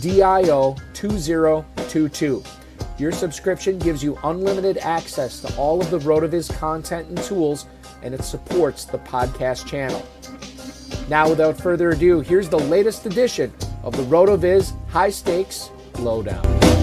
DIO 2022. Your subscription gives you unlimited access to all of the RotoViz content and tools, and it supports the podcast channel. Now, without further ado, here's the latest edition of the RotoViz High Stakes Lowdown.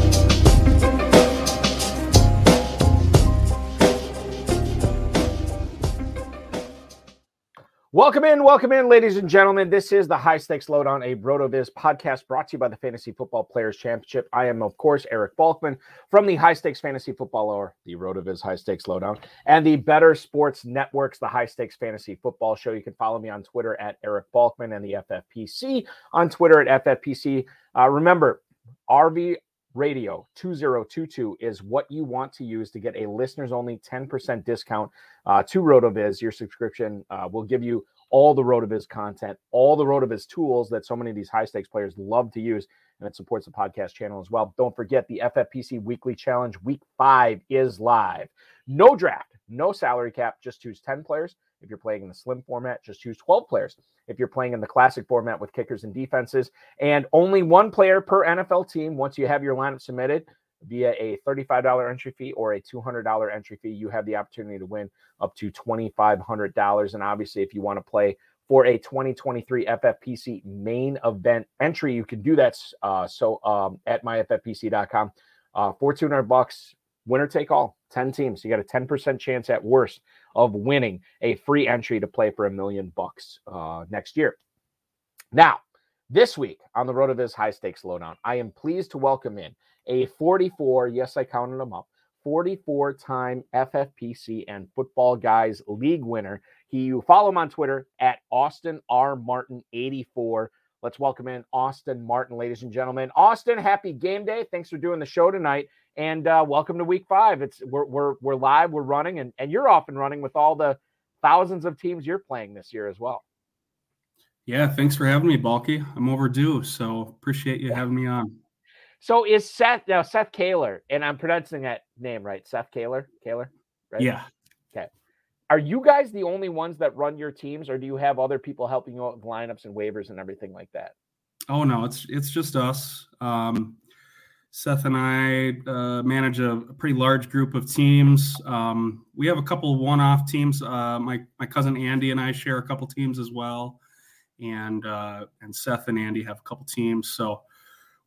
Welcome in, welcome in, ladies and gentlemen. This is the High Stakes Lowdown, a RotoViz podcast brought to you by the Fantasy Football Players Championship. I am, of course, Eric Balkman from the High Stakes Fantasy Football Hour, the RotoViz High Stakes Lowdown, and the Better Sports Networks, the High Stakes Fantasy Football Show. You can follow me on Twitter at Eric Balkman and the FFPC on Twitter at FFPC. Uh, remember, RV Radio 2022 is what you want to use to get a listeners only 10% discount uh, to RotoViz. Your subscription uh, will give you all the RotoViz content, all the RotoViz tools that so many of these high stakes players love to use, and it supports the podcast channel as well. Don't forget the FFPC Weekly Challenge Week 5 is live. No draft, no salary cap, just choose 10 players. If you're playing in the slim format, just choose 12 players. If you're playing in the classic format with kickers and defenses, and only one player per NFL team once you have your lineup submitted via a $35 entry fee or a $200 entry fee, you have the opportunity to win up to $2,500. And obviously, if you want to play for a 2023 FFPC main event entry, you can do that. Uh, so um, at myffpc.com uh, for 200 bucks, winner take all, 10 teams. You got a 10% chance at worst of winning a free entry to play for a million bucks uh, next year. Now, this week on the RotoViz High Stakes Lowdown, I am pleased to welcome in a 44, yes, I counted them up, 44 time FFPC and Football Guys League winner. He, you follow him on Twitter at Austin R. Martin 84. Let's welcome in Austin Martin, ladies and gentlemen. Austin, happy game day. Thanks for doing the show tonight. And uh, welcome to week five. It's we're, we're we're live, we're running, and, and you're off and running with all the thousands of teams you're playing this year as well. Yeah, thanks for having me, Balky. I'm overdue, so appreciate you having me on. So is Seth now Seth Kaler, and I'm pronouncing that name right? Seth Kaler, Kaler, right? Yeah. Okay. Are you guys the only ones that run your teams, or do you have other people helping you out with lineups and waivers and everything like that? Oh no, it's it's just us. Um, Seth and I uh, manage a, pretty large group of teams. Um, we have a couple of one-off teams. Uh, my my cousin Andy and I share a couple teams as well, and uh, and Seth and Andy have a couple teams. So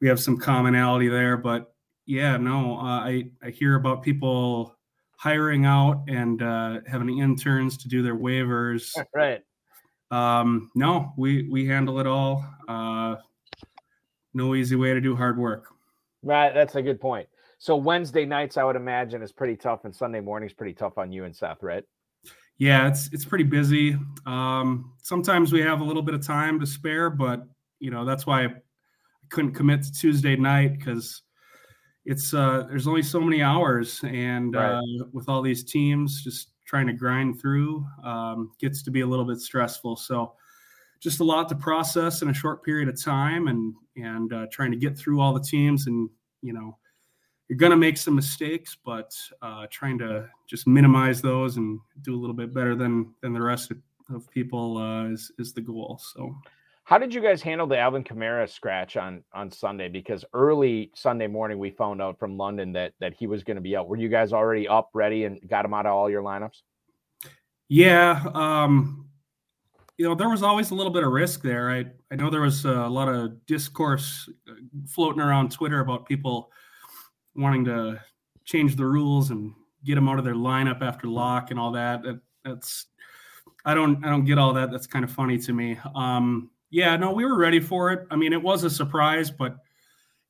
we have some commonality there. But yeah, no, uh, I I hear about people hiring out and uh, having interns to do their waivers. Right. Um, no, we we handle it all. Uh, no easy way to do hard work. Right, that's a good point. So Wednesday nights, I would imagine, is pretty tough, and Sunday mornings pretty tough on you and Seth, right? Yeah, it's it's pretty busy. Um, sometimes we have a little bit of time to spare, but you know that's why I couldn't commit to Tuesday night because it's uh, there's only so many hours, and right. uh, with all these teams just trying to grind through um, gets to be a little bit stressful. So just a lot to process in a short period of time, and and uh, trying to get through all the teams, and you know you're going to make some mistakes, but uh, trying to just minimize those and do a little bit better than than the rest of, of people uh, is is the goal. So. How did you guys handle the Alvin Kamara scratch on on Sunday? Because early Sunday morning we found out from London that that he was going to be out. Were you guys already up, ready, and got him out of all your lineups? Yeah, um, you know there was always a little bit of risk there. I I know there was a lot of discourse uh, floating around Twitter about people wanting to change the rules and get them out of their lineup after lock and all that. that that's I don't I don't get all that. That's kind of funny to me. Um, yeah, no, we were ready for it. I mean, it was a surprise, but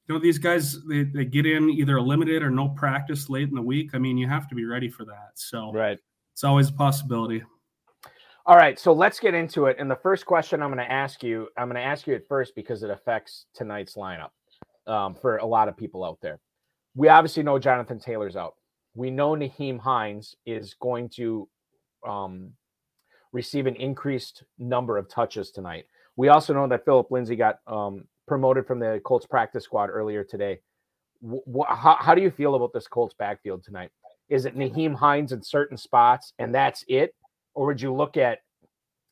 you know these guys they, they get in either a limited or no practice late in the week. I mean, you have to be ready for that. So right, it's always a possibility. All right, so let's get into it. And the first question I'm going to ask you, I'm going to ask you at first because it affects tonight's lineup um, for a lot of people out there we obviously know Jonathan Taylor's out. We know Nyheim Hines is going to um, receive an increased number of touches tonight. We also know that Phillip Lindsay got um, promoted from the Colts practice squad earlier today. W- how, how do you feel about this Colts backfield tonight? Is it Nyheim Hines in certain spots and that's it? Or would you look at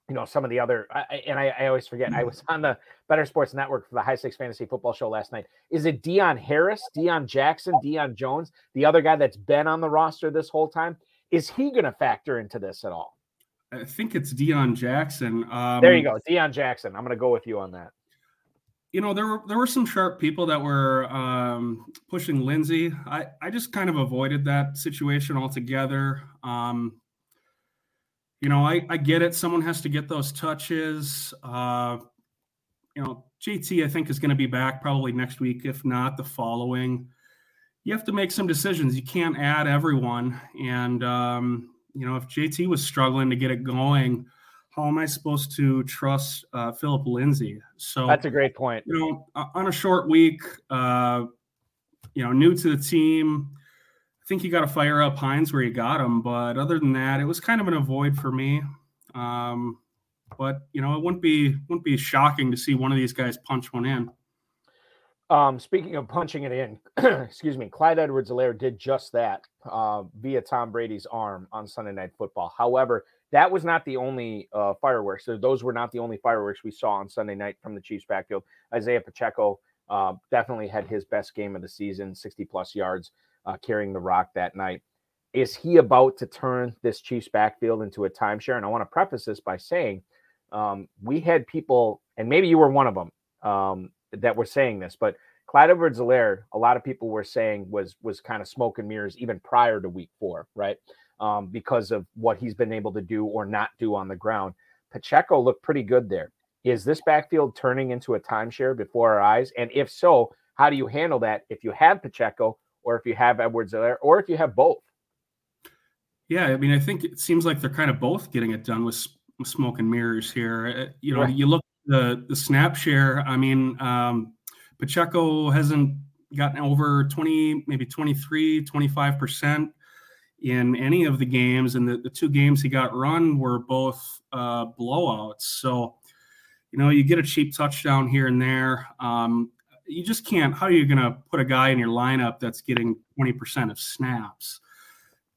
you know some of the other I, and I, I, always forget i mm. was on the better sports network for the high stakes fantasy football show last night is it deon harris deon jackson deion jones the other guy that's been on the roster this whole time is he going to factor into this at all i think it's deon jackson um, there you go deon jackson i'm going to go with you on that you know there were there were some sharp people that were um, pushing lindsay i i just kind of avoided that situation altogether um, you know, I, I get it. Someone has to get those touches. Uh, you know, JT, I think, is going to be back probably next week, if not the following. You have to make some decisions. You can't add everyone. And, um, you know, if JT was struggling to get it going, how am I supposed to trust uh, Phillip Lindsay? So that's a great point. You know, on a short week, uh, you know, new to the team, I think you got to fire up Hines where you got him, but other than that, it was kind of an avoid for me. Um, but you know, it wouldn't be wouldn't be shocking to see one of these guys punch one in. Um, speaking of punching it in, excuse me, Clyde Edwards-Helaire did just that uh, via Tom Brady's arm on Sunday Night Football. However, that was not the only uh, fireworks. So those were not the only fireworks we saw on Sunday night from the Chiefs backfield. Isiah Pacheco uh, definitely had his best game of the season, 60 plus yards uh, carrying the rock that night. Is he about to turn this Chiefs backfield into a timeshare? And I want to preface this by saying um, we had people, and maybe you were one of them, um, that were saying this, but Clyde Edwards Helaire, a lot of people were saying was was kind of smoke and mirrors even prior to week four, right? Um, because of what he's been able to do or not do on the ground. Pacheco looked pretty good there. Is this backfield turning into a timeshare before our eyes? And if so, how do you handle that if you have Pacheco or if you have Edwards there, or if you have both. Yeah, I mean, I think it seems like they're kind of both getting it done with, with smoke and mirrors here. Uh, you know, right. you look the the snap share. I mean, um, Pacheco hasn't gotten over 20, maybe 23, 25 percent in any of the games, and the, the two games he got run were both uh, blowouts. So, you know, you get a cheap touchdown here and there. Um, you just can't. How are you going to put a guy in your lineup that's getting 20% of snaps?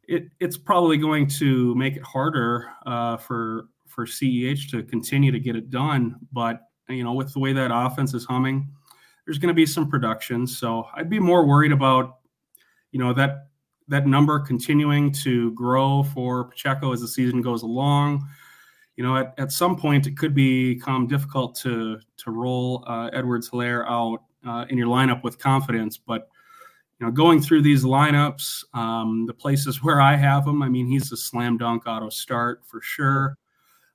It, it's probably going to make it harder uh, for for CEH to continue to get it done. But you know, with the way that offense is humming, there's going to be some production. So I'd be more worried about you know that that number continuing to grow for Pacheco as the season goes along. You know, at, at some point it could become difficult to to roll uh, Edwards Helaire out uh, in your lineup with confidence. But you know, going through these lineups, um, the places where I have him, I mean, he's a slam dunk auto start for sure.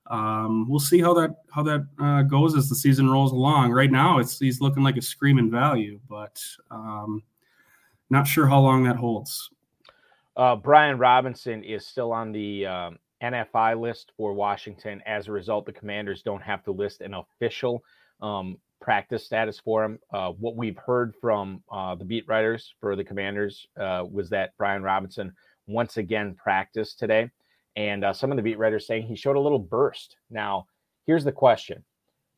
Um, we'll see how that how that uh, goes as the season rolls along. Right now, it's he's looking like a screaming value, but um, not sure how long that holds. Uh, Brian Robinson is still on the um, NFI list for Washington. As a result, the Commanders don't have to list an official um, practice status for him. Uh, what we've heard from uh, the beat writers for the Commanders uh, was that Brian Robinson once again practiced today, and uh, some of the beat writers saying he showed a little burst. Now, here's the question: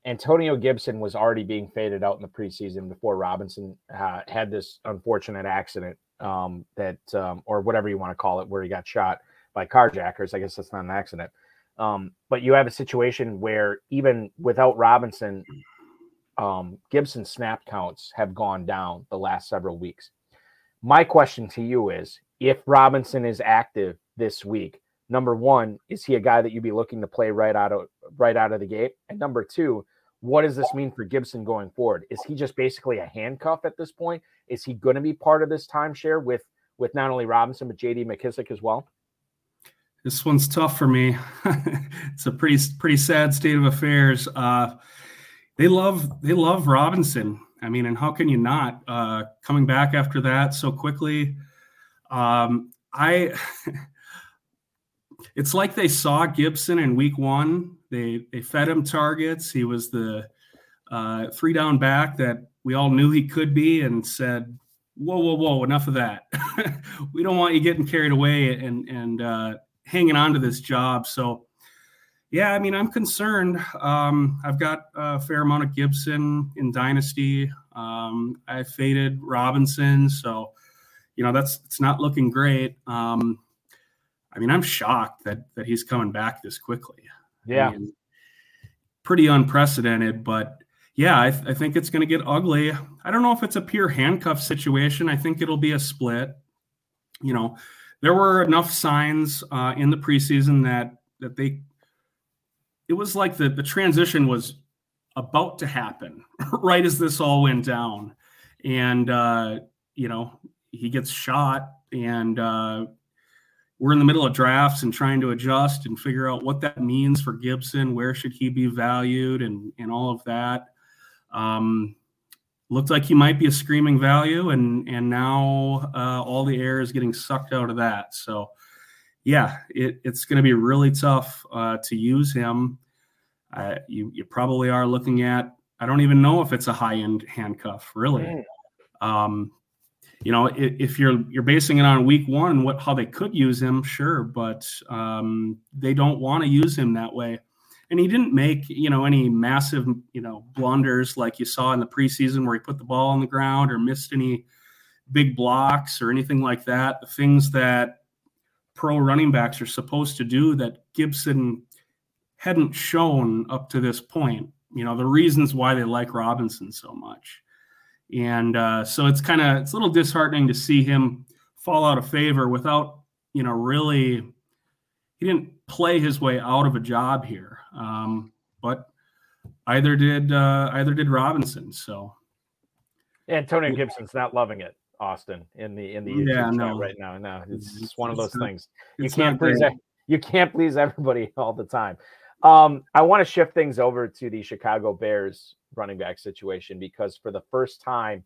Antonio Gibson was already being faded out in the preseason before Robinson uh, had this unfortunate accident um, that, um, or whatever you want to call it, where he got shot by carjackers. I guess that's not an accident. Um, but you have a situation where even without Robinson, um, Gibson snap counts have gone down the last several weeks. My question to you is if Robinson is active this week, number one, is he a guy that you'd be looking to play right out of right out of the gate? And number two, what does this mean for Gibson going forward? Is he just basically a handcuff at this point? Is he going to be part of this timeshare with with not only Robinson but JD McKissic as well? This one's tough for me. it's a pretty pretty sad state of affairs. Uh, they love they love Robinson. I mean, and how can you not? Uh, coming back after that so quickly, um, I. it's like they saw Gibson in week one. They they fed him targets. He was the uh, three down back that we all knew he could be, and said, "Whoa, whoa, whoa! Enough of that. we don't want you getting carried away and and uh, hanging on to this job." So, yeah, I mean, I'm concerned. Um, I've got a fair amount of Gibson in Dynasty. Um, I faded Robinson, so you know that's it's not looking great. Um, I mean, I'm shocked that that he's coming back this quickly. Yeah, I mean, pretty unprecedented. But yeah, I, th- I think it's going to get ugly. I don't know if it's a pure handcuff situation. I think it'll be a split. You know, there were enough signs uh, in the preseason that that they. It was like the the transition was about to happen right as this all went down, and uh, you know he gets shot and. Uh, we're in the middle of drafts and trying to adjust and figure out what that means for Gibson. Where should he be valued and and all of that. Um, looked like he might be a screaming value, and and now uh, all the air is getting sucked out of that. So, yeah, it, it's going to be really tough uh, to use him. Uh, you you probably are looking at. I don't even know if it's a high end handcuff, really. Um, you know, if, you're you're basing it on week one, what how they could use him, sure, but um, they don't want to use him that way. And he didn't make you know any massive you know blunders like you saw in the preseason where he put the ball on the ground or missed any big blocks or anything like that. The things that pro running backs are supposed to do that Gibson hadn't shown up to this point. You know, the reasons why they like Robinson so much. And uh, so it's kind of it's a little disheartening to see him fall out of favor without you know really he didn't play his way out of a job here. Um, but either did uh, either did Robinson. So Antonio Gibson's not loving it, Austin, in the in the YouTube yeah, no. right now. No, it's just one of those not, things. You can't please you can't please everybody all the time. Um, I want to shift things over to the Chicago Bears running back situation because for the first time,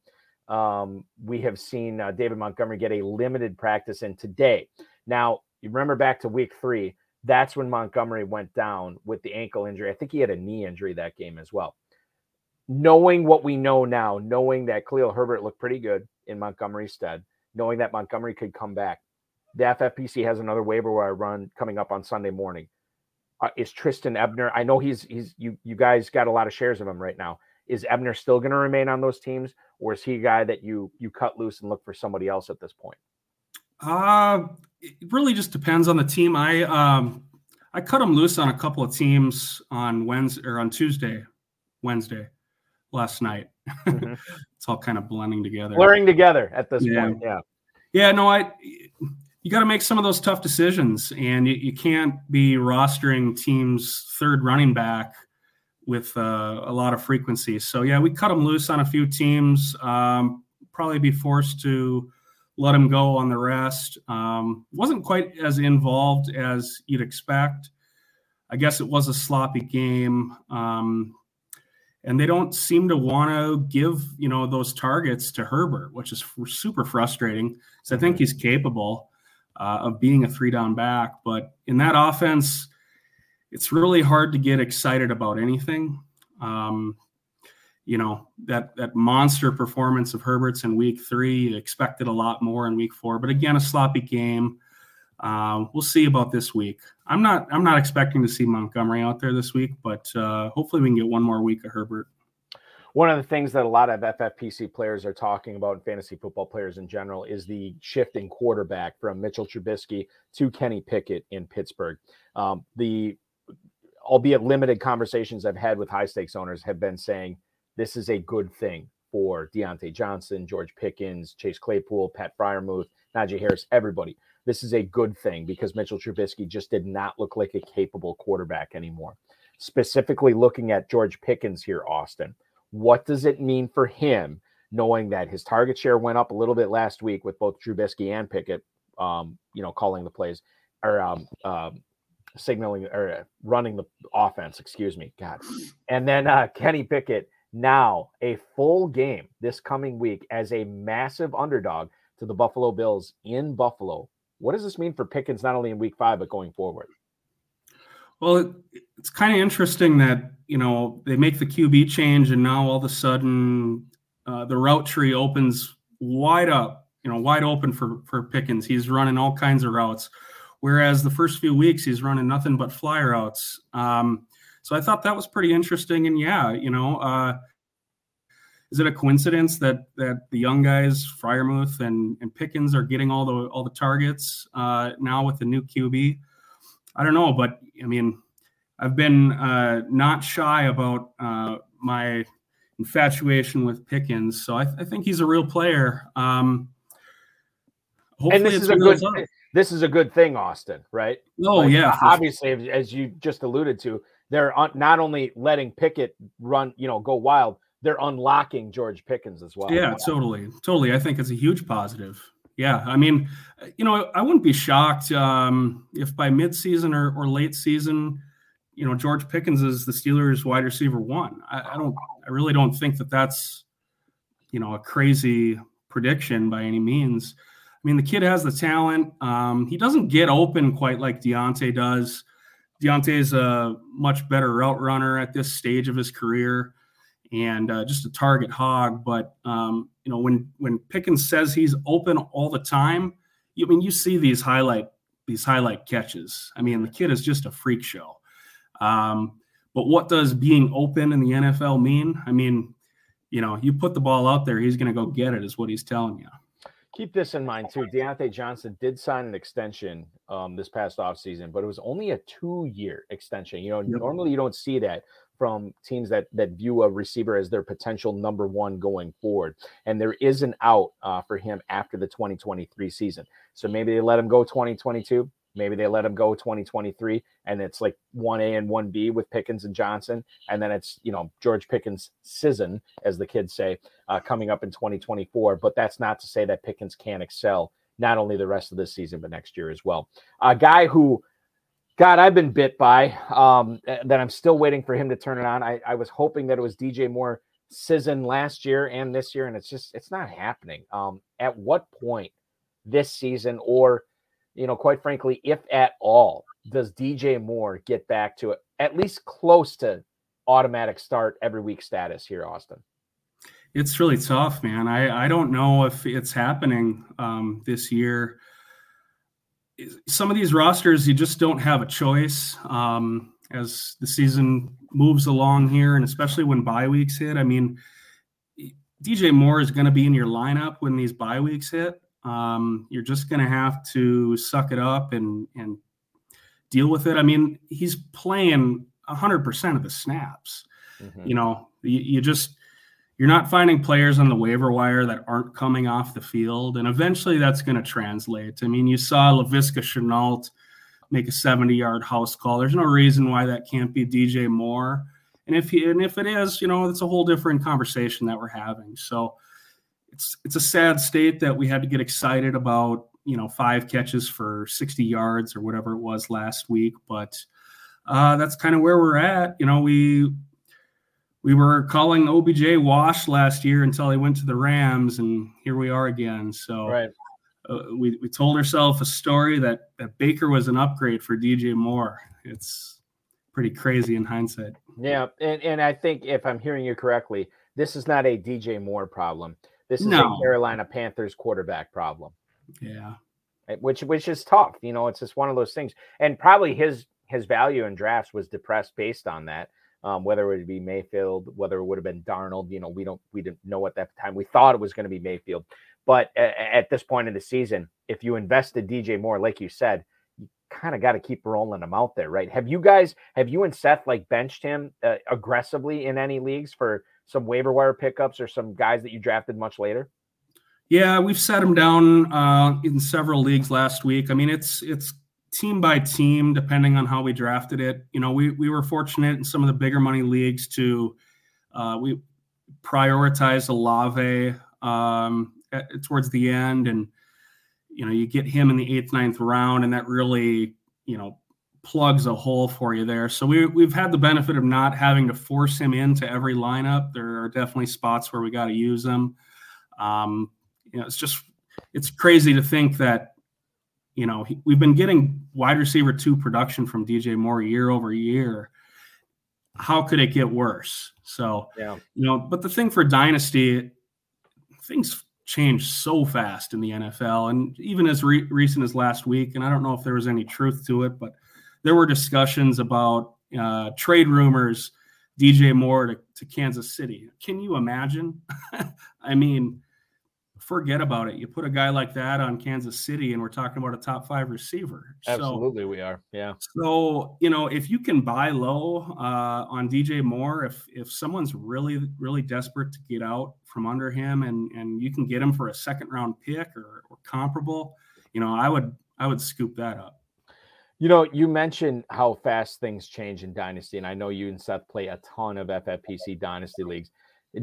um, we have seen uh, David Montgomery get a limited practice in today. Now, you remember back to week three, that's when Montgomery went down with the ankle injury. I think he had a knee injury that game as well. Knowing what we know now, knowing that Khalil Herbert looked pretty good in Montgomery's stead, knowing that Montgomery could come back, the FFPC has another waiver wire run coming up on Sunday morning uh, is Trestan Ebner. I know he's he's you you guys got a lot of shares of him right now. Is Ebner still going to remain on those teams, or is he a guy that you you cut loose and look for somebody else at this point? Uh it really just depends on the team. I um I cut him loose on a couple of teams on Wednesday or on Tuesday, Wednesday, last night. Mm-hmm. it's all kind of blending together, blurring together at this yeah. point. Yeah, yeah. No, I you got to make some of those tough decisions, and you, you, can't be rostering teams' third running back with uh, a lot of frequency. So yeah, we cut him loose on a few teams. Um, probably be forced to let him go on the rest. Um, wasn't quite as involved as you'd expect. I guess it was a sloppy game. Um, and they don't seem to want to give you know those targets to Herbert, which is super frustrating. So I think he's capable. Uh, of being a three down back. But in that offense, it's really hard to get excited about anything. Um, you know that that monster performance of Herbert's in Week Three. Expected a lot more in Week Four, but again, a sloppy game. Uh, we'll see about this week. I'm not I'm not expecting to see Montgomery out there this week, but uh, hopefully we can get one more week of Herbert. One of the things that a lot of FFPC players are talking about, and fantasy football players in general, is the shift in quarterback from Mitchell Trubisky to Kenny Pickett in Pittsburgh. Um, the albeit limited conversations I've had with high stakes owners have been saying this is a good thing for Diontae Johnson, George Pickens, Chase Claypool, Pat Freiermuth, Najee Harris, everybody this is a good thing because Mitchell Trubisky just did not look like a capable quarterback anymore. Specifically, looking at George Pickens here, Austin, what does it mean for him knowing that his target share went up a little bit last week with both Trubisky and Pickett, um, you know, calling the plays or um, um, signaling or running the offense, excuse me, God. And then uh, Kenny Pickett now a full game this coming week as a massive underdog to the Buffalo Bills in Buffalo what does this mean for Pickens not only in Week Five but going forward? Well, it, it's kind of interesting that you know they make the QB change, and now all of a sudden uh, the route tree opens wide up, you know, wide open for for Pickens. He's running all kinds of routes, whereas the first few weeks he's running nothing but fly routes. Um, so I thought that was pretty interesting, and yeah, you know, uh, is it a coincidence that that the young guys, Freiermuth and, and Pickens, are getting all the all the targets uh, now with the new QB? I don't know, but I mean, I've been uh, not shy about uh, my infatuation with Pickens, so I, th- I, think he's a real player. Um, and this is a good this is a good thing, Austin, right? Oh like, yeah, obviously, sure. as you just alluded to, they're not only letting Pickett run, you know, go wild they're unlocking George Pickens as well. Yeah, totally, totally. I think it's a huge positive. Yeah, I mean, you know, I wouldn't be shocked um, if by midseason or, or late season, you know, George Pickens is the Steelers' wide receiver one. I, I don't, I really don't think that that's, you know, a crazy prediction by any means. I mean, the kid has the talent. Um, he doesn't get open quite like Diontae does. Diontae is a much better route runner at this stage of his career and uh, just a target hog. But um, you know, when when Pickens says he's open all the time, you I mean you see these highlight these highlight catches. I mean, the kid is just a freak show. Um, but what does being open in the NFL mean? I mean, you know, you put the ball out there, he's going to go get it, is what he's telling you. Keep this in mind too. Diontae Johnson did sign an extension um, this past offseason, but it was only a two-year extension. You know, yep. normally you don't see that from teams that that view a receiver as their potential number one going forward. And there is an out uh, for him after the 2023 season. So maybe they let him go 2022. Maybe they let him go 2023, and it's like 1A and 1B with Pickens and Johnson. And then it's, you know, George Pickens' season, as the kids say, uh, coming up in 2024. But that's not to say that Pickens can't excel not only the rest of this season, but next year as well. A guy who God, I've been bit by um, that. I'm still waiting for him to turn it on. I, I was hoping that it was DJ Moore season last year and this year, and it's just it's not happening. Um, at what point this season, or you know, quite frankly, if at all, does DJ Moore get back to it at least close to automatic start every week status here, Austin? It's really tough, man. I I don't know if it's happening um, this year some of these rosters you just don't have a choice um, as the season moves along here, and especially when bye weeks hit. I mean, DJ Moore is going to be in your lineup when these bye weeks hit. Um, you're just going to have to suck it up and and deal with it. I mean, he's playing 100% of the snaps. Mm-hmm. You know, you, you just you're not finding players on the waiver wire that aren't coming off the field. And eventually that's going to translate. I mean, you saw Laviska Shenault make a 70 yard house call. There's no reason why that can't be DJ Moore. And if he, and if it is, you know, it's a whole different conversation that we're having. So it's it's a sad state that we had to get excited about, you know, five catches for 60 yards or whatever it was last week. But uh, that's kind of where we're at. You know, we we were calling OBJ wash last year until he went to the Rams, and here we are again. So, right. uh, we, we told ourselves a story that, that Baker was an upgrade for DJ Moore. It's pretty crazy in hindsight. Yeah, and, and I think if I'm hearing you correctly, this is not a DJ Moore problem. This is No. a Carolina Panthers quarterback problem. Yeah. eh, which which is tough. You know, it's just one of those things. And probably his his value in drafts was depressed based on that. Um, whether it would be Mayfield, whether it would have been Darnold, you know, we don't we didn't know at that time. We thought it was going to be Mayfield, but a- at this point in the season, if you invested DJ Moore, like you said, you kind of got to keep rolling him out there, right? Have you guys, have you and Seth like benched him uh, aggressively in any leagues for some waiver wire pickups or some guys that you drafted much later? Yeah, we've set him down uh, in several leagues last week. I mean, it's it's team by team depending on how we drafted it. You know, we we were fortunate in some of the bigger money leagues to uh, we prioritize Olave um, towards the end, and you know, you get him in the eighth, ninth round, and that really you know plugs a hole for you there. So we we've had the benefit of not having to force him into every lineup. There are definitely spots where we got to use him. Um, you know, it's just it's crazy to think that you know he, we've been getting wide receiver two production from DJ Moore year over year. How could it get worse? So Yeah. you know, but the thing for dynasty, things change so fast in the NFL, and even as re- recent as last week. And I don't know if there was any truth to it, but there were discussions about uh, trade rumors, DJ Moore to, to Kansas City. Can you imagine? I mean, forget about it. You put a guy like that on Kansas City, and we're talking about a top five receiver. So, Absolutely, we are. Yeah. so you know, if you can buy low uh, on DJ Moore, if if someone's really really desperate to get out from under him, and and you can get him for a second round pick or, or comparable, you know, I would I would scoop that up. You know, you mentioned how fast things change in Dynasty, and I know you and Seth play a ton of FFPC Dynasty leagues.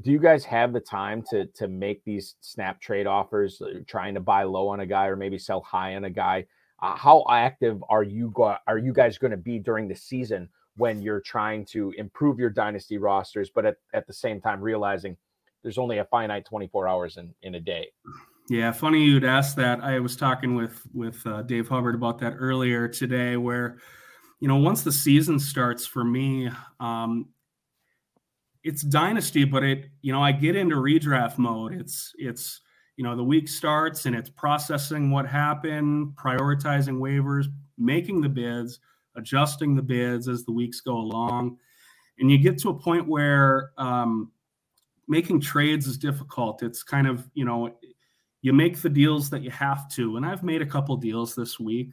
Do you guys have the time to to make these snap trade offers, uh, trying to buy low on a guy or maybe sell high on a guy? Uh, how active are you go- are you guys going to be during the season when you're trying to improve your Dynasty rosters, but at, at the same time realizing there's only a finite 24 hours in, in a day? Yeah, funny you'd ask that. I was talking with with uh, Dave Hubbard about that earlier today, where you know once the season starts for me, um, it's dynasty, but it you know I get into redraft mode. It's it's you know the week starts and it's processing what happened, prioritizing waivers, making the bids, adjusting the bids as the weeks go along, and you get to a point where um, making trades is difficult. It's kind of you know you make the deals that you have to. And i've made a couple deals this week.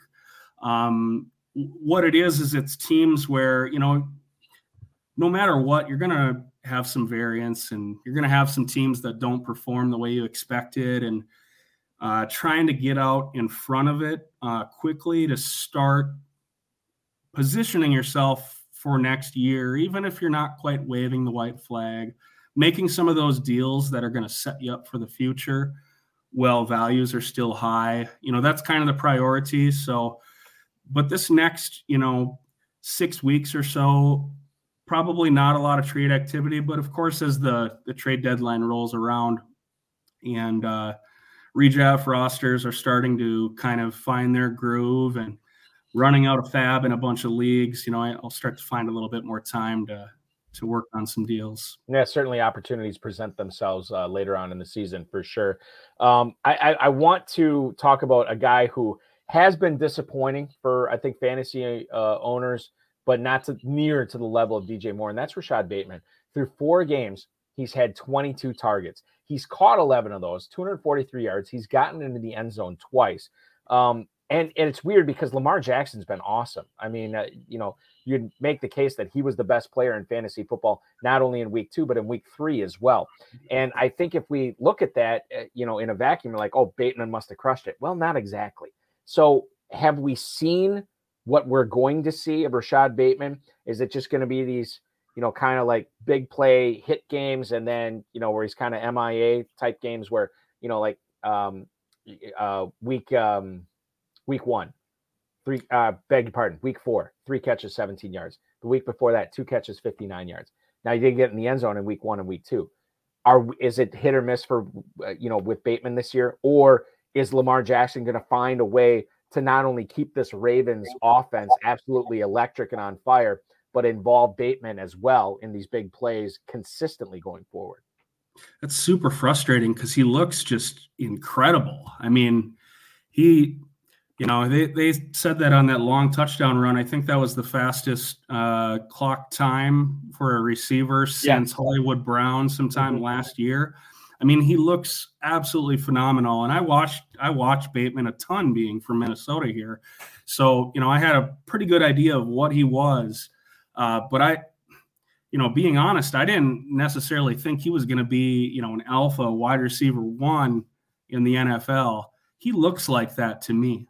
Um, what it is is it's teams where you know no matter what you're to have some variance and you're to have some teams that don't perform the way you expected. And uh, trying to get out in front of it uh, quickly to start positioning yourself for next year even if you're not quite waving the white flag making some of those deals that are going to set you up for the future well values are still high you know that's kind of the priority. So but this next you know six weeks or so probably not a lot of trade activity but of course as the the trade deadline rolls around and uh redraft rosters are starting to kind of find their groove and running out of fab in a bunch of leagues you know i'll start to find a little bit more time to to work on some deals Yeah, certainly opportunities present themselves uh, later on in the season for sure. Um, I, I, I want to talk about a guy who has been disappointing for I think fantasy uh, owners, but not to near to the level of DJ Moore, and that's Rashod Bateman. Through four games, he's had 22 targets. He's caught 11 of those, 243 yards. He's gotten into the end zone twice. Um, and, and it's weird because Lamar Jackson's been awesome. I mean, uh, you know, you'd make the case that he was the best player in fantasy football, not only in week two, but in week three as well. And I think if we look at that, uh, you know, in a vacuum, like, oh, Bateman must have crushed it. Well, not exactly. So have we seen what we're going to see of Rashod Bateman? Is it just going to be these, you know, kind of like big play hit games and then, you know, where he's kind of MIA type games where, you know, like um, uh, week, um, week one, three, uh, beg your pardon, week four, three catches, 17 yards. The week before that, two catches, 59 yards. Now you didn't get in the end zone in week one and week two. Are is it hit or miss for uh, you know with Bateman this year, or is Lamar Jackson going to find a way to not only keep this Ravens offense absolutely electric and on fire, but involve Bateman as well in these big plays consistently going forward? That's super frustrating because he looks just incredible. I mean, he, you know, they, they said that on that long touchdown run. I think that was the fastest uh, clock time for a receiver since yeah. Hollywood Brown sometime mm-hmm. last year. I mean, he looks absolutely phenomenal. And I watched I watched Bateman a ton being from Minnesota here. So, you know, I had a pretty good idea of what he was. Uh, but I, you know, being honest, I didn't necessarily think he was going to be, you know, an alpha wide receiver one in the NFL. He looks like that to me.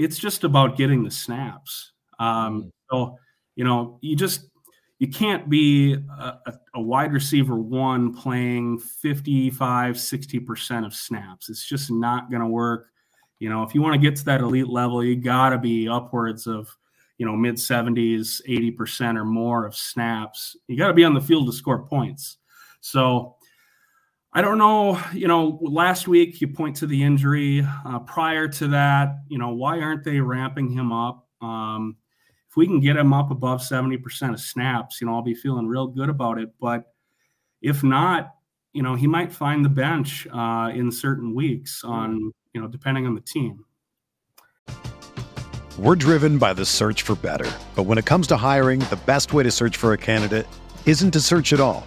It's just about getting the snaps. Um, mm. so, you know, you just you can't be a, a, wide receiver one playing 55 60% of snaps it's just not going to work you know if you want to get to that elite level you got to be upwards of you know mid 70s 80% or more of snaps you got to be on the field to score points so i don't know you know last week you point to the injury uh, prior to that you know why aren't they ramping him up um, if we can get him up above 70% of snaps, you know, I'll be feeling real good about it. But if not, you know, he might find the bench uh, in certain weeks on, you know, depending on the team. We're driven by the search for better. But when it comes to hiring, the best way to search for a candidate isn't to search at all.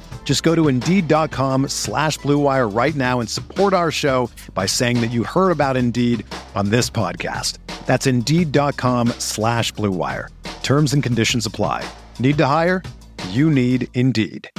Just go to Indeed.com slash BlueWire right now and support our show by saying that you heard about Indeed on this podcast. That's Indeed.com slash BlueWire. Terms and conditions apply. Need to hire? You need Indeed.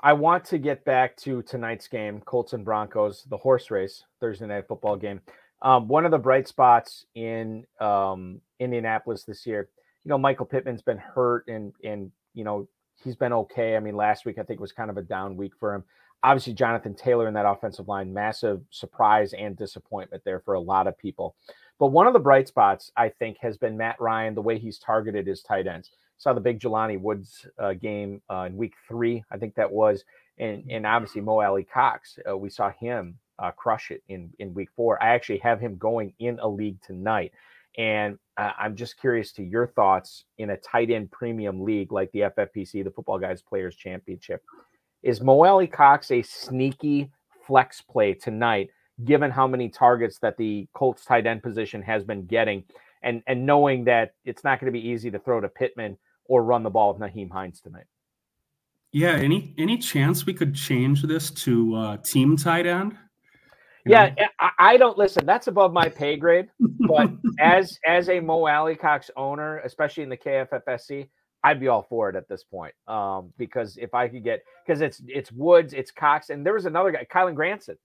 I want to get back to tonight's game, Colts and Broncos, the horse race, Thursday night football game. Um, one of the bright spots in um, Indianapolis this year, you know, Michael Pittman's been hurt and and you know he's been okay. I mean, last week I think was kind of a down week for him. Obviously, Jonathan Taylor in that offensive line, massive surprise and disappointment there for a lot of people. But one of the bright spots I think has been Matt Ryan, the way he's targeted his tight ends saw the big Jelani Woods uh, game uh, in week three, I think that was, and and obviously Mo Alie-Cox, uh, we saw him uh, crush it in in week four. I actually have him going in a league tonight, and uh, I'm just curious to your thoughts in a tight end premium league like the FFPC, the Football Guys Players Championship. Is Mo Alie-Cox a sneaky flex play tonight, given how many targets that the Colts tight end position has been getting? And, and knowing that it's not going to be easy to throw to Pittman or run the ball with Nyheim Hines tonight. Yeah, any any chance we could change this to uh, team tight end? Yeah, I, I don't listen. That's above my pay grade. But as as a Mo Alie-Cox owner, especially in the KFFSC, I'd be all for it at this point. Um, because if I could get because it's it's Woods, it's Cox, and there was another guy, Kylen Granson,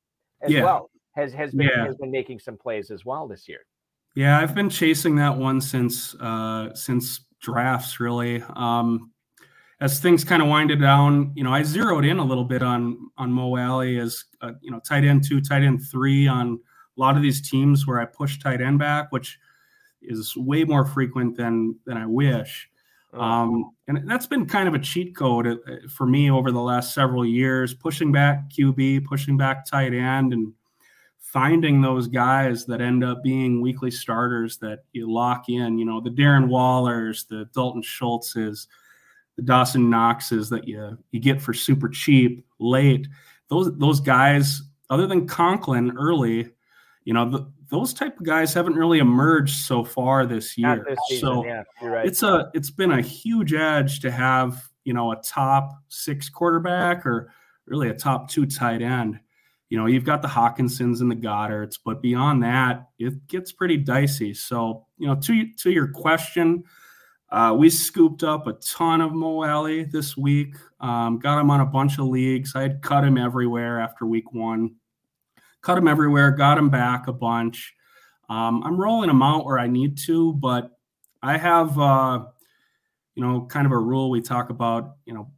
as yeah. well, has has been yeah. has been making some plays as well this year. Yeah, I've been chasing that one since uh since drafts really. Um, as things kind of winded down, you know, I zeroed in a little bit on on Mo Alie as uh, you know tight end two, tight end three on a lot of these teams where I push tight end back, which is way more frequent than than I wish. Oh. Um, and that's been kind of a cheat code uh, for me over the last several years, pushing back QB, pushing back tight end, and finding those guys that end up being weekly starters that you lock in, you know, the Darren Wallers, the Dalton Schultzes, the Dawson Knoxes that you you get for super cheap late. Those those guys, other than Conklin early, you know, the, those type of guys haven't really emerged so far this year. This season, so yeah, right. it's a it's been a huge edge to have, you know, a top six quarterback or really a top two tight end you know, you've got the Hockensons and the Goederts, but beyond that, it gets pretty dicey. So, you know, to to your question, uh, we scooped up a ton of Mo Alie this week. Um, got him on a bunch of leagues. I had cut him everywhere after week one. Cut him everywhere. Got him back a bunch. Um, I'm rolling him out where I need to, but I have, uh, you know, kind of a rule we talk about. You know,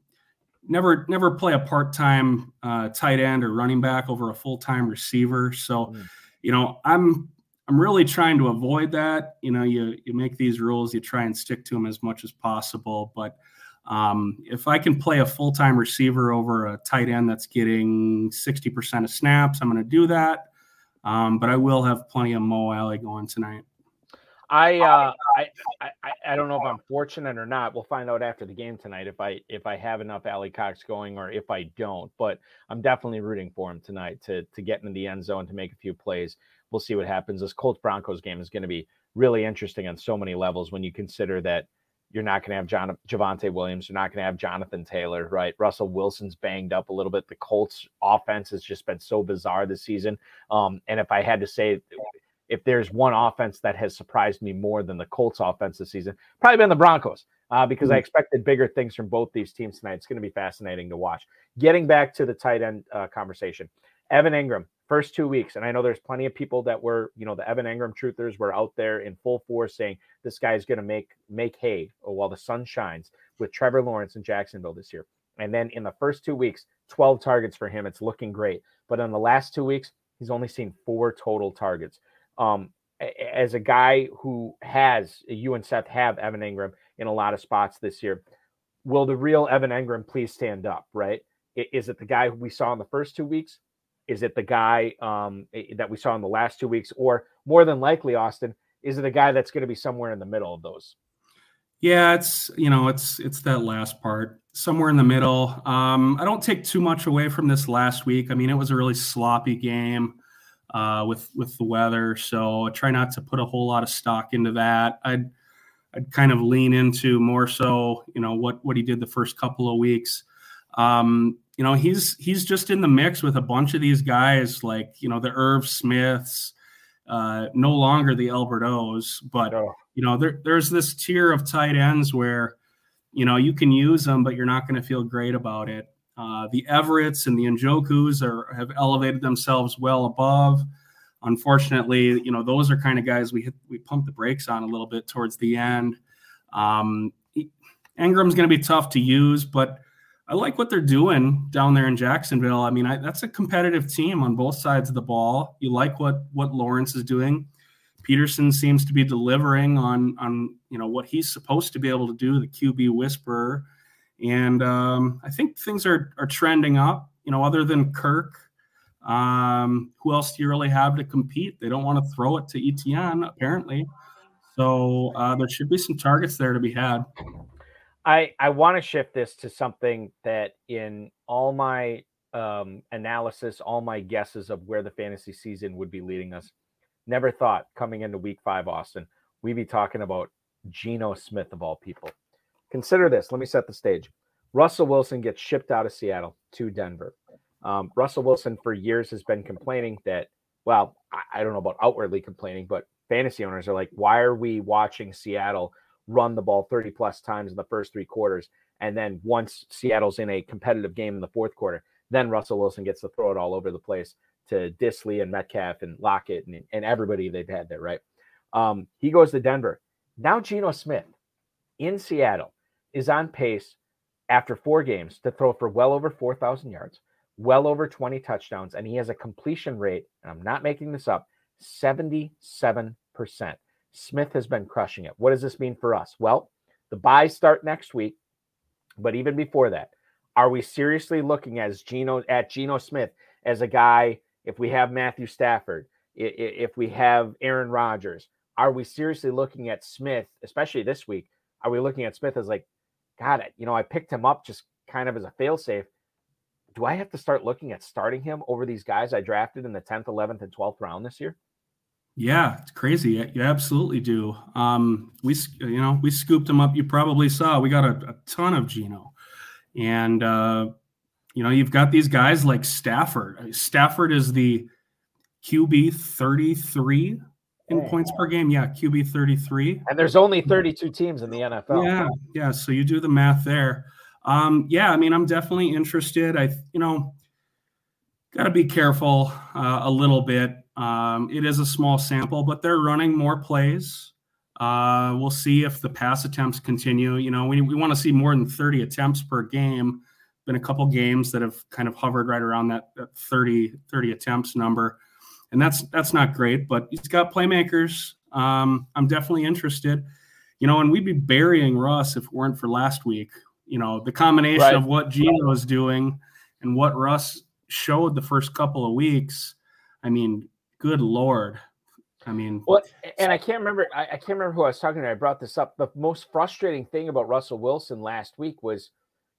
never never play a part-time uh, tight end or running back over a full-time receiver. So, mm. you know, I'm I'm really trying to avoid that. You know, you you make these rules, you try and stick to them as much as possible. But um, if I can play a full-time receiver over a tight end that's getting 60% of snaps, I'm going to do that. Um, but I will have plenty of Mo Alie going tonight. I, uh, I, I I don't know if I'm fortunate or not. We'll find out after the game tonight if I if I have enough Alie-Cox going or if I don't. But I'm definitely rooting for him tonight to to get into the end zone to make a few plays. We'll see what happens. This Colts Broncos game is going to be really interesting on so many levels when you consider that you're not going to have John Javonte Williams, you're not going to have Jonathan Taylor, right? Russell Wilson's banged up a little bit. The Colts offense has just been so bizarre this season. Um, and if I had to say if there's one offense that has surprised me more than the Colts offense this season, probably been the Broncos. Uh, because mm-hmm. I expected bigger things from both these teams tonight. It's going to be fascinating to watch. Getting back to the tight end uh, conversation, Evan Engram, first two weeks, and I know there's plenty of people that were, you know, the Evan Engram truthers were out there in full force saying this guy is going to make make hay while the sun shines with Trevor Lawrence in Jacksonville this year. And then in the first two weeks, 12 targets for him. It's looking great. But in the last two weeks, he's only seen four total targets um, as a guy who has you and Seth have Evan Engram in a lot of spots this year. Will the real Evan Engram please stand up? Right? Is it the guy we saw in the first two weeks? Is it the guy um, that we saw in the last two weeks, or more than likely, Austin? Is it a guy that's going to be somewhere in the middle of those? Yeah, it's you know it's it's that last part somewhere in the middle. Um, I don't take too much away from this last week. I mean, it was a really sloppy game uh, with with the weather. So I try not to put a whole lot of stock into that. I'd I'd kind of lean into more so, you know, what what he did the first couple of weeks. Um, you know, he's he's just in the mix with a bunch of these guys, like you know the Irv Smiths, uh, no longer the Albertos, but oh. you know there, there's this tier of tight ends where you know you can use them, but you're not going to feel great about it. Uh, the Everetts and the Njokus are have elevated themselves well above. Unfortunately, you know those are kind of guys we hit, we pump the brakes on a little bit towards the end. Um, Engram's going to be tough to use, but I like what they're doing down there in Jacksonville. I mean, I, that's a competitive team on both sides of the ball. You like what what Lawrence is doing. Peterson seems to be delivering on on you know what he's supposed to be able to do, the QB whisperer. And um, I think things are, are trending up. You know, other than Kirk, um, who else do you really have to compete? They don't want to throw it to Etienne, apparently. So uh, there should be some targets there to be had. I, I want to shift this to something that in all my um, analysis, all my guesses of where the fantasy season would be leading us, never thought coming into week five, Austin, we'd be talking about Geno Smith of all people. Consider this. Let me set the stage. Russell Wilson gets shipped out of Seattle to Denver. Um, Russell Wilson for years has been complaining that, well, I, I don't know about outwardly complaining, but fantasy owners are like, why are we watching Seattle run the ball 30 plus times in the first three quarters? And then once Seattle's in a competitive game in the fourth quarter, then Russell Wilson gets to throw it all over the place to Dissly and Metcalf and Lockett and, and everybody they've had there, right? Um, he goes to Denver. Now Geno Smith in Seattle is on pace after four games to throw for well over 4,000 yards, well over 20 touchdowns, and he has a completion rate, and I'm not making this up, 77%. Smith has been crushing it. What does this mean for us? Well, the buys start next week, but even before that, are we seriously looking as Geno at Geno Smith as a guy? If we have Matthew Stafford, if we have Aaron Rodgers, are we seriously looking at Smith, especially this week? Are we looking at Smith as like God, it, you know, I picked him up just kind of as a failsafe. Do I have to start looking at starting him over these guys I drafted in the 10th, 11th, and 12th round this year? Yeah, it's crazy. You absolutely do. Um, we, you know, we scooped him up. You probably saw we got a, a ton of Geno, and uh, you know, you've got these guys like Stafford. Stafford is the QB 33 in oh. points per game. Yeah, QB 33. And there's only 32 teams in the NFL. Yeah, yeah. So you do the math there. Um, yeah, I mean, I'm definitely interested. I, you know, got to be careful uh, a little bit. Um, it is a small sample, but they're running more plays. Uh, we'll see if the pass attempts continue. You know, we, we want to see more than 30 attempts per game. Been a couple games that have kind of hovered right around that, that 30, 30 attempts number. And that's that's not great, but he's got playmakers. Um, I'm definitely interested. You know, and we'd be burying Russ if it weren't for last week. You know, the combination right. of what Geno is doing and what Russ showed the first couple of weeks. I mean, good lord. I mean, well, and I can't remember. I, I, can't remember who I was talking to. I brought this up. The most frustrating thing about Russell Wilson last week was,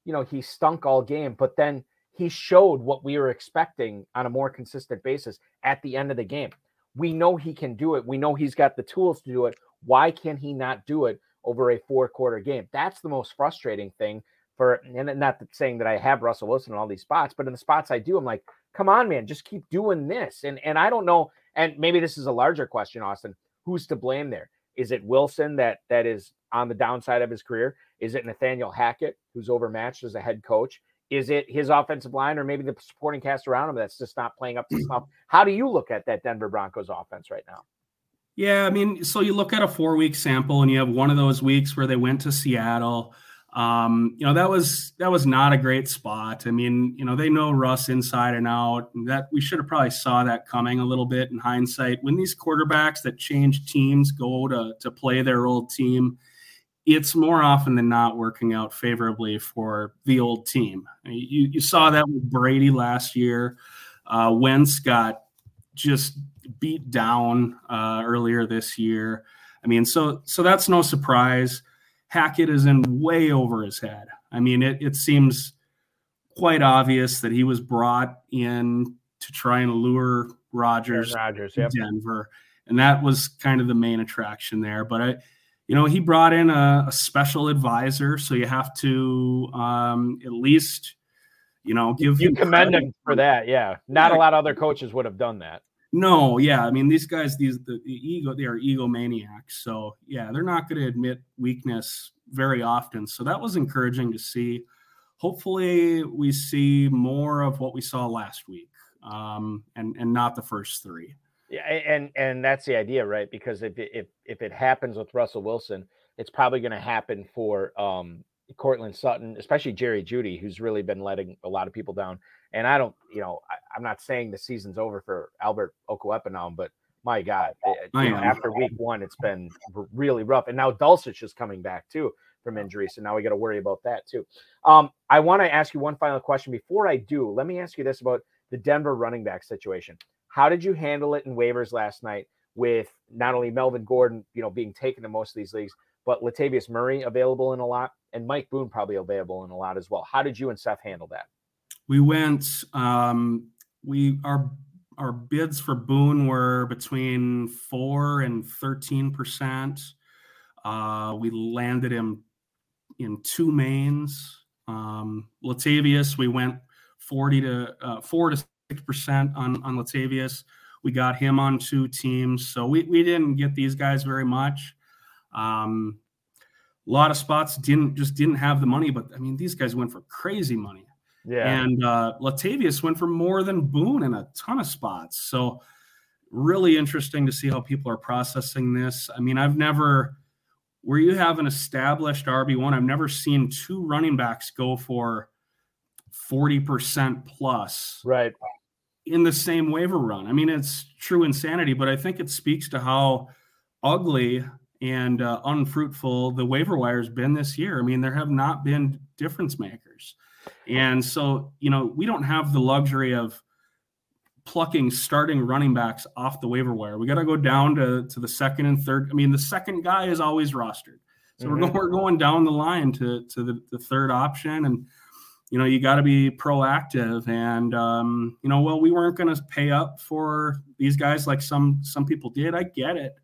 you know, he stunk all game, but then he showed what we were expecting on a more consistent basis at the end of the game. We know he can do it. We know he's got the tools to do it. Why can he not do it over a four quarter game? That's the most frustrating thing for, and not saying that I have Russell Wilson in all these spots, but in the spots I do, I'm like, come on, man, just keep doing this. And and I don't know, and maybe this is a larger question, Austin. Who's to blame there? Is it Wilson that that is on the downside of his career? Is it Nathaniel Hackett who's overmatched as a head coach? Is it his offensive line or maybe the supporting cast around him that's just not playing up to snuff? How do you look at that Denver Broncos offense right now? Yeah, I mean, so you look at a four week sample and you have one of those weeks where they went to Seattle um, you know that was that was not a great spot. I mean, you know they know Russ inside and out. And that we should have probably saw that coming a little bit in hindsight. When these quarterbacks that change teams go to to play their old team, it's more often than not working out favorably for the old team. You you saw that with Brady last year. Uh, Wentz got just beat down uh, earlier this year. I mean, so so that's no surprise. Hackett is in way over his head. I mean, it, it seems quite obvious that he was brought in to try and lure Rogers, Rodgers yep. Denver, and that was kind of the main attraction there. But I, you know, he brought in a, a special advisor, so you have to um, at least, you know, give you commend him for that. Yeah, not yeah. a lot of other coaches would have done that. No, yeah, I mean these guys, these the, the ego, they are egomaniacs. So yeah, they're not going to admit weakness very often. So that was encouraging to see. Hopefully, we see more of what we saw last week, um, and and not the first three. Yeah, and and that's the idea, right? Because if if if it happens with Russell Wilson, it's probably going to happen for um, Courtland Sutton, especially Jerry Jeudy, who's really been letting a lot of people down. And I don't, you know, I, am not saying the season's over for Albert Okwuegbunam, but my God, it, you know, after week one, it's been really rough. And now Dulcich is coming back too from injury. So now we got to worry about that too. Um, I want to ask you one final question. Before I do, let me ask you this about the Denver running back situation. How did you handle it in waivers last night with not only Melvin Gordon, you know, being taken to most of these leagues, but Latavius Murray available in a lot and Mike Boone probably available in a lot as well. How did you and Seth handle that? We went um, we our our bids for Boone were between four and thirteen percent. Uh, we landed him in two mains. Um, Latavius, we went forty to uh, four to six percent on on Latavius. We got him on two teams, so we we didn't get these guys very much. Um, a lot of spots didn't just didn't have the money, but I mean these guys went for crazy money. Yeah. And uh, Latavius went for more than Boone in a ton of spots. So really interesting to see how people are processing this. I mean, I've never where you have an established RB1, I've never seen two running backs go for 40% plus. Right. In the same waiver run. I mean, it's true insanity, but I think it speaks to how ugly and uh, unfruitful the waiver wire has been this year. I mean, there have not been difference makers. And so, you know, we don't have the luxury of plucking starting running backs off the waiver wire. We got to go down to, to the second and third. I mean, the second guy is always rostered. So mm-hmm. we're, going, we're going down the line to, to the, the third option. And, you know, you got to be proactive. And, um, you know, well, we weren't going to pay up for these guys like some, some people did. I get it.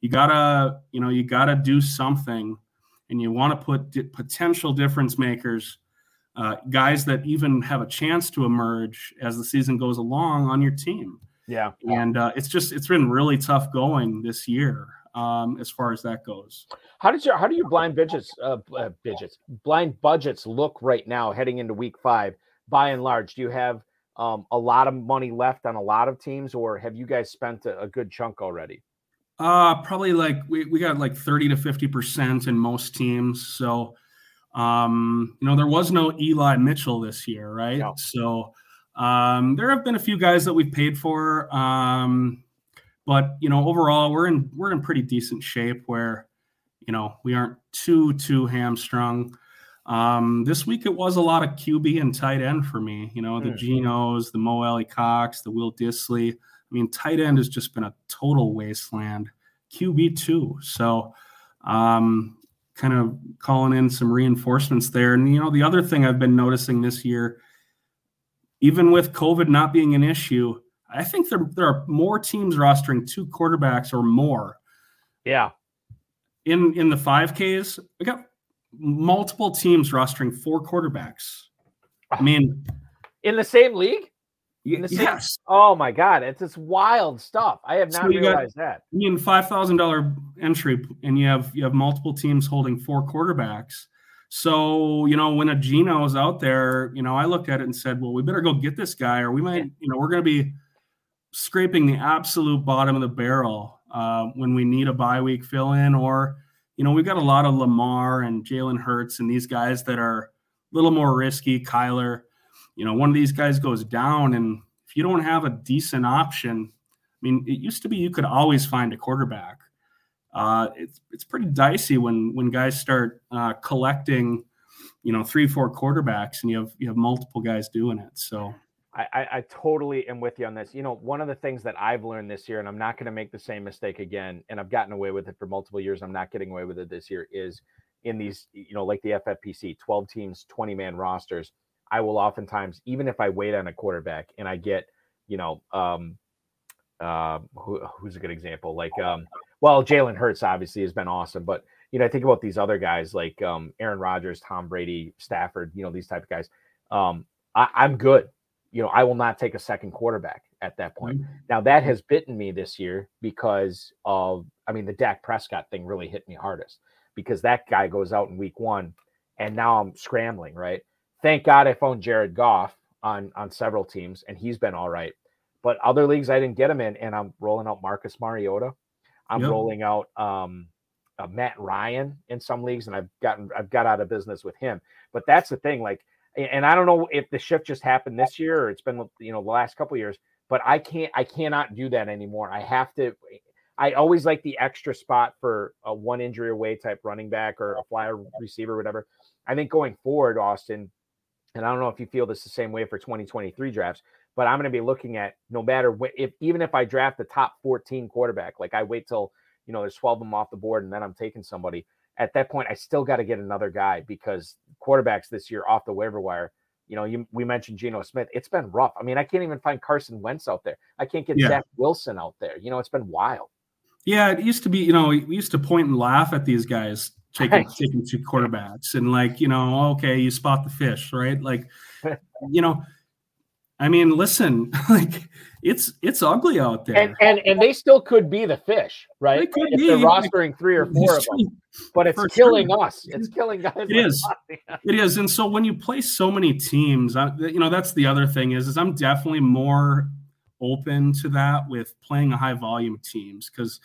You got to, you know, you got to do something and you want to put di- potential difference makers uh, guys that even have a chance to emerge as the season goes along on your team. Yeah, and uh, it's just it's been really tough going this year um, as far as that goes. How does your how do your blind budgets uh, uh, budgets blind budgets look right now heading into week five? By and large, do you have um, a lot of money left on a lot of teams, or have you guys spent a, a good chunk already? Uh, probably like we, we got like 30 to 50% in most teams. So, um, you know, there was no Eli Mitchell this year, right? No. So, um, there have been a few guys that we've paid for. Um, but you know, overall, we're in we're in pretty decent shape where, you know, we aren't too too hamstrung. Um, this week it was a lot of QB and tight end for me. You know, the mm. Genos, the Mo Alie-Cox, the Will Dissly. I mean, tight end has just been a total wasteland. QB too. So, um, kind of calling in some reinforcements there. And you know, the other thing I've been noticing this year, even with COVID not being an issue, I think there there are more teams rostering two quarterbacks or more. Yeah. In in the five Ks, we got multiple teams rostering four quarterbacks. I ah. mean, in the same league. Yes. Oh my God, it's this wild stuff. I have not so realized got, that. I mean, five thousand dollar entry, and you have you have multiple teams holding four quarterbacks. So you know, when a Geno is out there, you know, I looked at it and said, well, we better go get this guy, or we might, you know, we're going to be scraping the absolute bottom of the barrel uh, when we need a bye week fill in, or you know, we've got a lot of Lamar and Jalen Hurts and these guys that are a little more risky. Kyler you know, one of these guys goes down, and if you don't have a decent option, I mean, it used to be you could always find a quarterback. Uh, it's it's pretty dicey when when guys start uh, collecting, you know, three four quarterbacks, and you have you have multiple guys doing it. So. I, I, totally am with you on this. You know, one of the things that I've learned this year, and I'm not going to make the same mistake again, and I've gotten away with it for multiple years. I'm not getting away with it this year. Is in these, you know, like the FFPC, 12 teams, 20 man rosters. I will oftentimes, even if I wait on a quarterback and I get, you know, um, uh, who, who's a good example? Like, um, well, Jalen Hurts obviously has been awesome, but you know, I think about these other guys like um, Aaron Rodgers, Tom Brady, Stafford, you know, these type of guys. Um, I, I'm good. You know, I will not take a second quarterback at that point. Mm-hmm. Now that has bitten me this year because of, I mean, the Dak Prescott thing really hit me hardest because that guy goes out in week one, and now I'm scrambling, right? Thank God I phoned Jared Goff on on several teams, and he's been all right. But other leagues I didn't get him in, and I'm rolling out Marcus Mariota. I'm yep. rolling out um, uh, Matt Ryan in some leagues, and I've gotten I've got out of business with him. But that's the thing, like, and I don't know if the shift just happened this year or it's been you know the last couple years. But I can't I cannot do that anymore. I have to. I always like the extra spot for a one injury away type running back or a flyer receiver, whatever. I think going forward, Austin, and I don't know if you feel this the same way for 2023 drafts, but I'm going to be looking at no matter what, if even if I draft the top 14 quarterback, like I wait till, you know, there's 12 of them off the board and then I'm taking somebody. At that point, I still got to get another guy because quarterbacks this year off the waiver wire, you know, you, we mentioned Geno Smith. It's been rough. I mean, I can't even find Carson Wentz out there. I can't get yeah. Zach Wilson out there. You know, it's been wild. Yeah, it used to be, you know, we used to point and laugh at these guys taking right. taking two quarterbacks and like you know okay you spot the fish right? Like you know i mean listen like it's it's ugly out there. And and, and they still could be the fish right? They could if be. they're rostering three or four of them. But it's killing sure. us. It's killing guys it like is. It is. And so when you play so many teams I, you know that's the other thing is is i'm definitely more open to that with playing a high volume teams because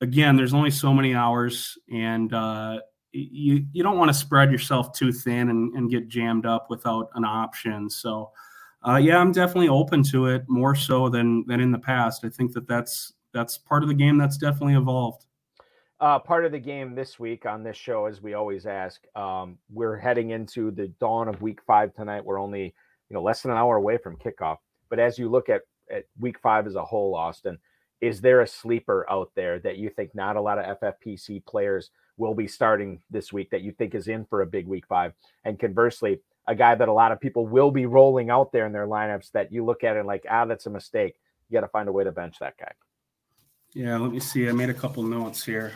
again, there's only so many hours, and uh, you you don't want to spread yourself too thin and, and get jammed up without an option. So, uh, yeah, I'm definitely open to it more so than than in the past. I think that that's that's part of the game that's definitely evolved. Uh, part of the game this week on this show, as we always ask, um, we're heading into the dawn of Week Five tonight. We're only you know less than an hour away from kickoff. But as you look at, at Week Five as a whole, Austin, is there a sleeper out there that you think not a lot of FFPC players will be starting this week that you think is in for a big week five? And conversely, a guy that a lot of people will be rolling out there in their lineups that you look at and like, ah, that's a mistake. You got to find a way to bench that guy. Yeah, let me see. I made a couple notes here.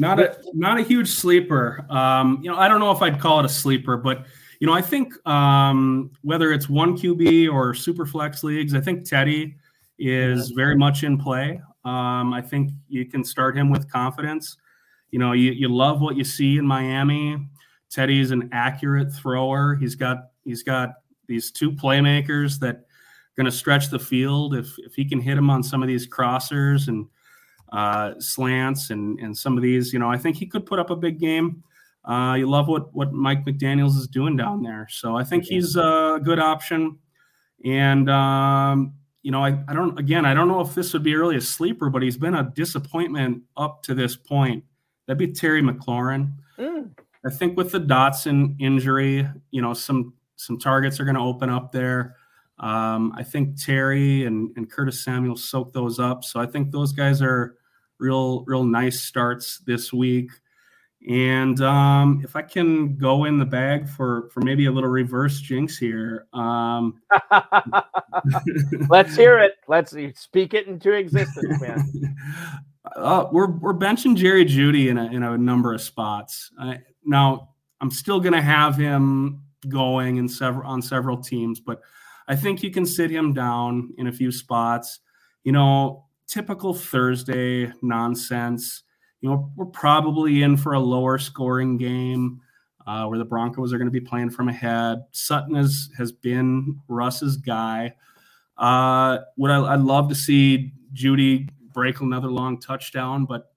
Not a not a huge sleeper. Um, you know, I don't know if I'd call it a sleeper, but you know, I think um, whether it's one QB or super flex leagues, I think Teddy is very much in play. Um, I think you can start him with confidence. You know, you, you love what you see in Miami. Teddy's an accurate thrower. He's got he's got these two playmakers that are going to stretch the field. If if he can hit him on some of these crossers and uh, slants and and some of these, you know, I think he could put up a big game. Uh, you love what what Mike McDaniel's is doing down there, so I think he's a good option. And um, you know, I, I don't again, I don't know if this would be really a sleeper, but he's been a disappointment up to this point. That'd be Terry McLaurin. Mm. I think with the Dotson injury, you know, some some targets are going to open up there. Um, I think Terry and, and Curtis Samuel soak those up. So I think those guys are real, real nice starts this week. And um, if I can go in the bag for for maybe a little reverse jinx here, um, let's hear it. Let's speak it into existence, man. Uh, we're we're benching Jerry Jeudy in a in a number of spots. Uh, now I'm still going to have him going in several on several teams, but I think you can sit him down in a few spots. You know, typical Thursday nonsense you know, we're probably in for a lower scoring game uh, where the Broncos are going to be playing from ahead. Sutton has has been Russ's guy. Uh, would I, would love to see Jeudy break another long touchdown, but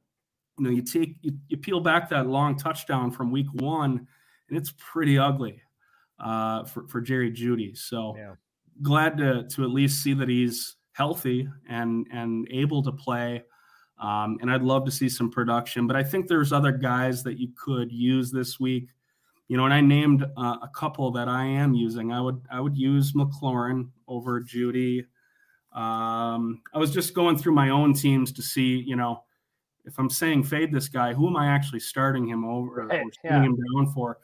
you know, you take you, you peel back that long touchdown from week one, and it's pretty ugly uh, for for Jerry Jeudy. So yeah. glad to to at least see that he's healthy and and able to play. Um, and I'd love to see some production, but I think there's other guys that you could use this week. You know, and I named uh, a couple that I am using. I would I would use McLaurin over Jeudy. Um, I was just going through my own teams to see, you know, if I'm saying fade this guy, who am I actually starting him over or yeah. him down for?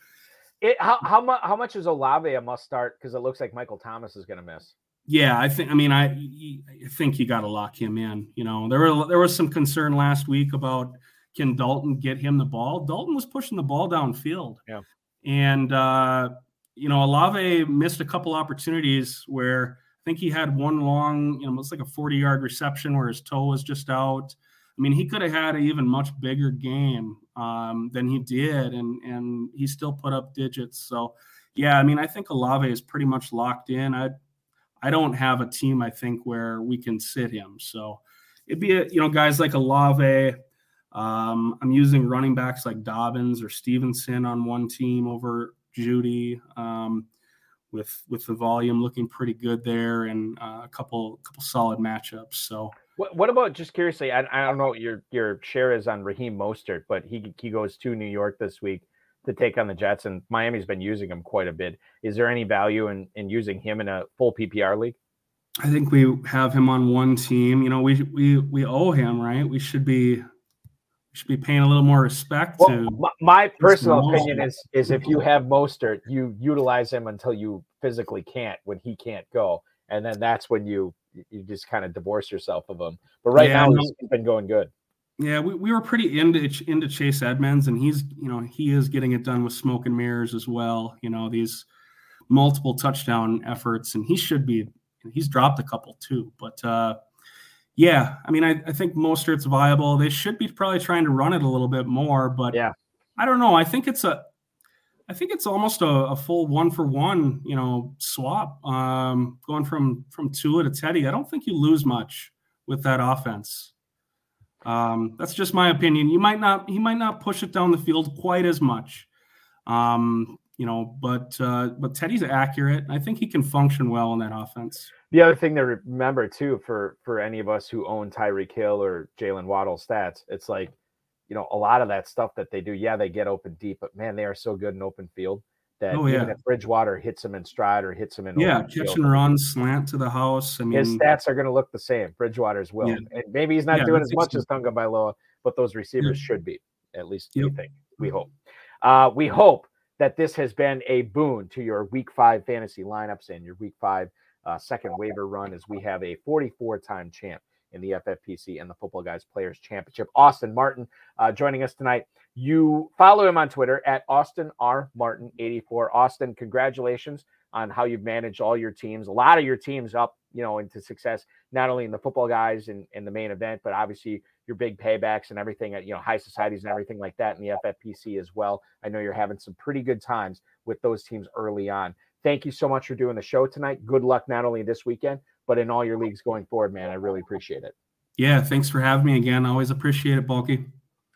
It, how how much how much is Olave a must start? Because it looks like Michael Thomas is going to miss. Yeah, I think. I mean, I, I think you got to lock him in. You know, there were there was some concern last week about can Dalton get him the ball. Dalton was pushing the ball downfield. Yeah, and uh, you know, Olave missed a couple opportunities where I think he had one long, you know, it's like a forty yard reception where his toe was just out. I mean, he could have had an even much bigger game um, than he did, and and he still put up digits. So, yeah, I mean, I think Olave is pretty much locked in. I I don't have a team I think where we can sit him. So it'd be a, you know guys like Olave. Um, I'm using running backs like Dobbins or Stevenson on one team over Jeudy. Um, with with the volume looking pretty good there and uh, a couple couple solid matchups. So what, what about just curiously? I, I don't know your your share is on Raheem Mostert, but he he goes to New York this week to take on the Jets, and Miami's been using him quite a bit. Is there any value in, in using him in a full PPR league? I think we have him on one team. You know, we we we owe him, right? We should be should be paying a little more respect well, to. My, my personal opinion is is if you have Mostert, you utilize him until you physically can't when he can't go, and then that's when you you just kind of divorce yourself of him. But right yeah, now no, he's been going good. Yeah, we, we were pretty into into Chase Edmonds, and he's you know he is getting it done with smoke and mirrors as well. You know these multiple touchdown efforts, and he should be. He's dropped a couple too, but uh, yeah, I mean I, I think Mostert's viable. They should be probably trying to run it a little bit more, but yeah, I don't know. I think it's a I think it's almost a, a, full one for one, you know, swap. Um, going from from Tua to Teddy, I don't think you lose much with that offense. Um, that's just my opinion. You might not he might not push it down the field quite as much. Um, you know, but uh, but Teddy's accurate. I think he can function well in that offense. The other thing to remember too, for for any of us who own Tyreek Hill or Jaylen Waddle stats, it's like, you know, a lot of that stuff that they do. Yeah, they get open deep, but man, they are so good in open field that oh, even if Bridgewater hits him in stride or hits him in yeah, catch and run, slant to the house. I mean, his stats are going to look the same. Bridgewater's will, yeah. and maybe he's not yeah, doing as much as Tua Tagovailoa, but those receivers yeah. should be. At least yep. we think. We hope. Uh, we hope that this has been a boon to your Week Five fantasy lineups and your Week Five uh, second waiver run, as we have a 44-time champ in the FFPC and the Footballguys Players Championship. Austin Martin uh, joining us tonight. You follow him on Twitter at Austin R. Martin 84. Austin, congratulations on how you've managed all your teams, a lot of your teams up, you know, into success, not only in the Footballguys and in, the main event, but obviously your big paybacks and everything at you know high societies and everything like that in the FFPC as well. I know you're having some pretty good times with those teams early on. Thank you so much for doing the show tonight. Good luck not only this weekend, but in all your leagues going forward, man. I really appreciate it. Yeah, thanks for having me again. Always appreciate it, Bulky.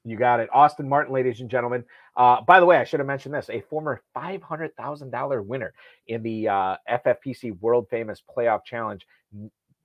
You got it. Austin Martin, ladies and gentlemen. Uh, by the way, I should have mentioned this a former $500,000 winner in the uh, FFPC World Famous Playoff Challenge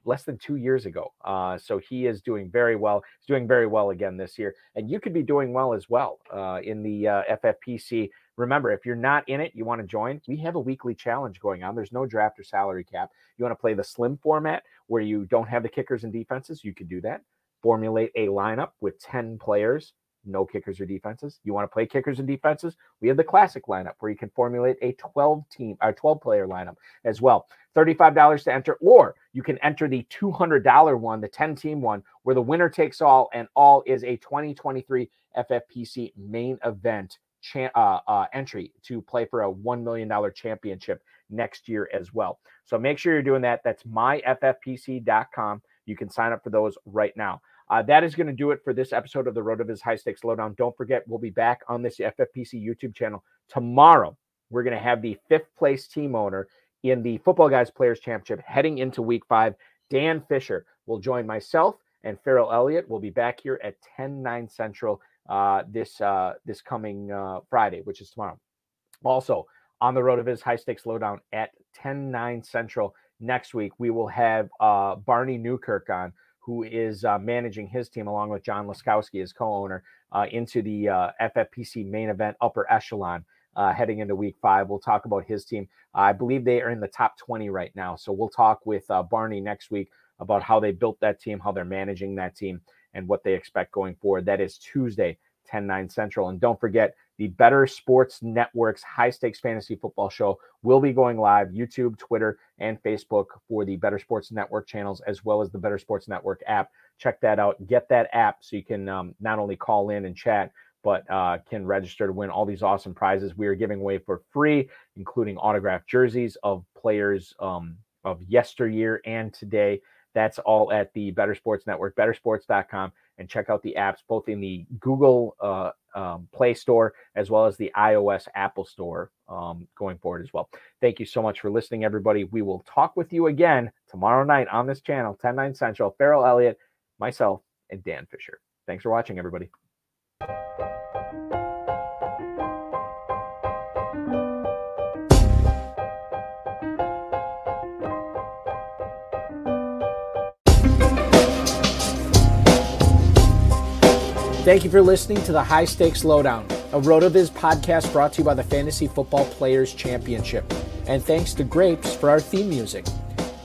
less than two years ago. Uh, so he is doing very well. He's doing very well again this year. And you could be doing well as well uh, in the uh, FFPC. Remember, if you're not in it, you want to join, we have a weekly challenge going on. There's no draft or salary cap. You want to play the slim format where you don't have the kickers and defenses, you could do that. Formulate a lineup with 10 players no kickers or defenses. You want to play kickers and defenses? We have the classic lineup where you can formulate a 12 team or 12 player lineup as well. $35 to enter, or you can enter the $200 one, the 10 team one, where the winner takes all, and all is a 2023 FFPC main event uh, uh, entry to play for a $1 million championship next year as well. So make sure you're doing that. That's myffpc.com. You can sign up for those right now. Uh, that is going to do it for this episode of the RotoViz High Stakes Lowdown. Don't forget, we'll be back on this FFPC YouTube channel tomorrow. We're going to have the fifth place team owner in the Footballguys Players Championship heading into week five. Dan Fisher will join myself and Farrell Elliott. We'll be back here at 10 9 Central uh, this uh, this coming uh, Friday, which is tomorrow. Also, on the RotoViz High Stakes Lowdown at 10 9 Central next week, we will have uh, Barney Newkirk on who is uh, managing his team along with John Laskowski, his co-owner, uh, into the uh, FFPC main event upper echelon uh, heading into week five. We'll talk about his team. I believe they are in the top 20 right now. So we'll talk with uh, Barney next week about how they built that team, how they're managing that team, and what they expect going forward. That is Tuesday, 10 9 Central. And don't forget, the Better Sports Network's high stakes fantasy football show will be going live YouTube, Twitter, and Facebook for the Better Sports Network channels, as well as the Better Sports Network app. Check that out. Get that app so you can um, not only call in and chat, but uh, can register to win all these awesome prizes we are giving away for free, including autographed jerseys of players um, of yesteryear and today. That's all at the Better Sports Network, bettersports.com, and check out the apps both in the Google uh, um, Play Store as well as the iOS Apple Store um, going forward as well. Thank you so much for listening, everybody. We will talk with you again tomorrow night on this channel, 10 9 Central. Farrell Elliott, myself, and Dan Fisher. Thanks for watching, everybody. Thank you for listening to the High Stakes Lowdown, a RotoViz podcast brought to you by the Fantasy Football Players Championship. And thanks to Grapes for our theme music.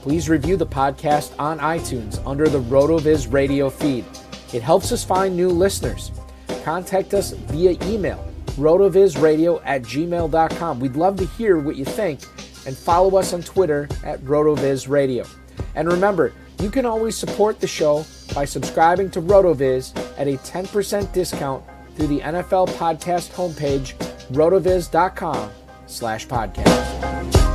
Please review the podcast on iTunes under the RotoViz radio feed. It helps us find new listeners. Contact us via email, rotovizradio at gmail.com. We'd love to hear what you think and follow us on Twitter at RotoVizRadio. And remember, you can always support the show by subscribing to RotoViz at a 10% discount through the NFL podcast homepage, rotoviz.com slash podcast.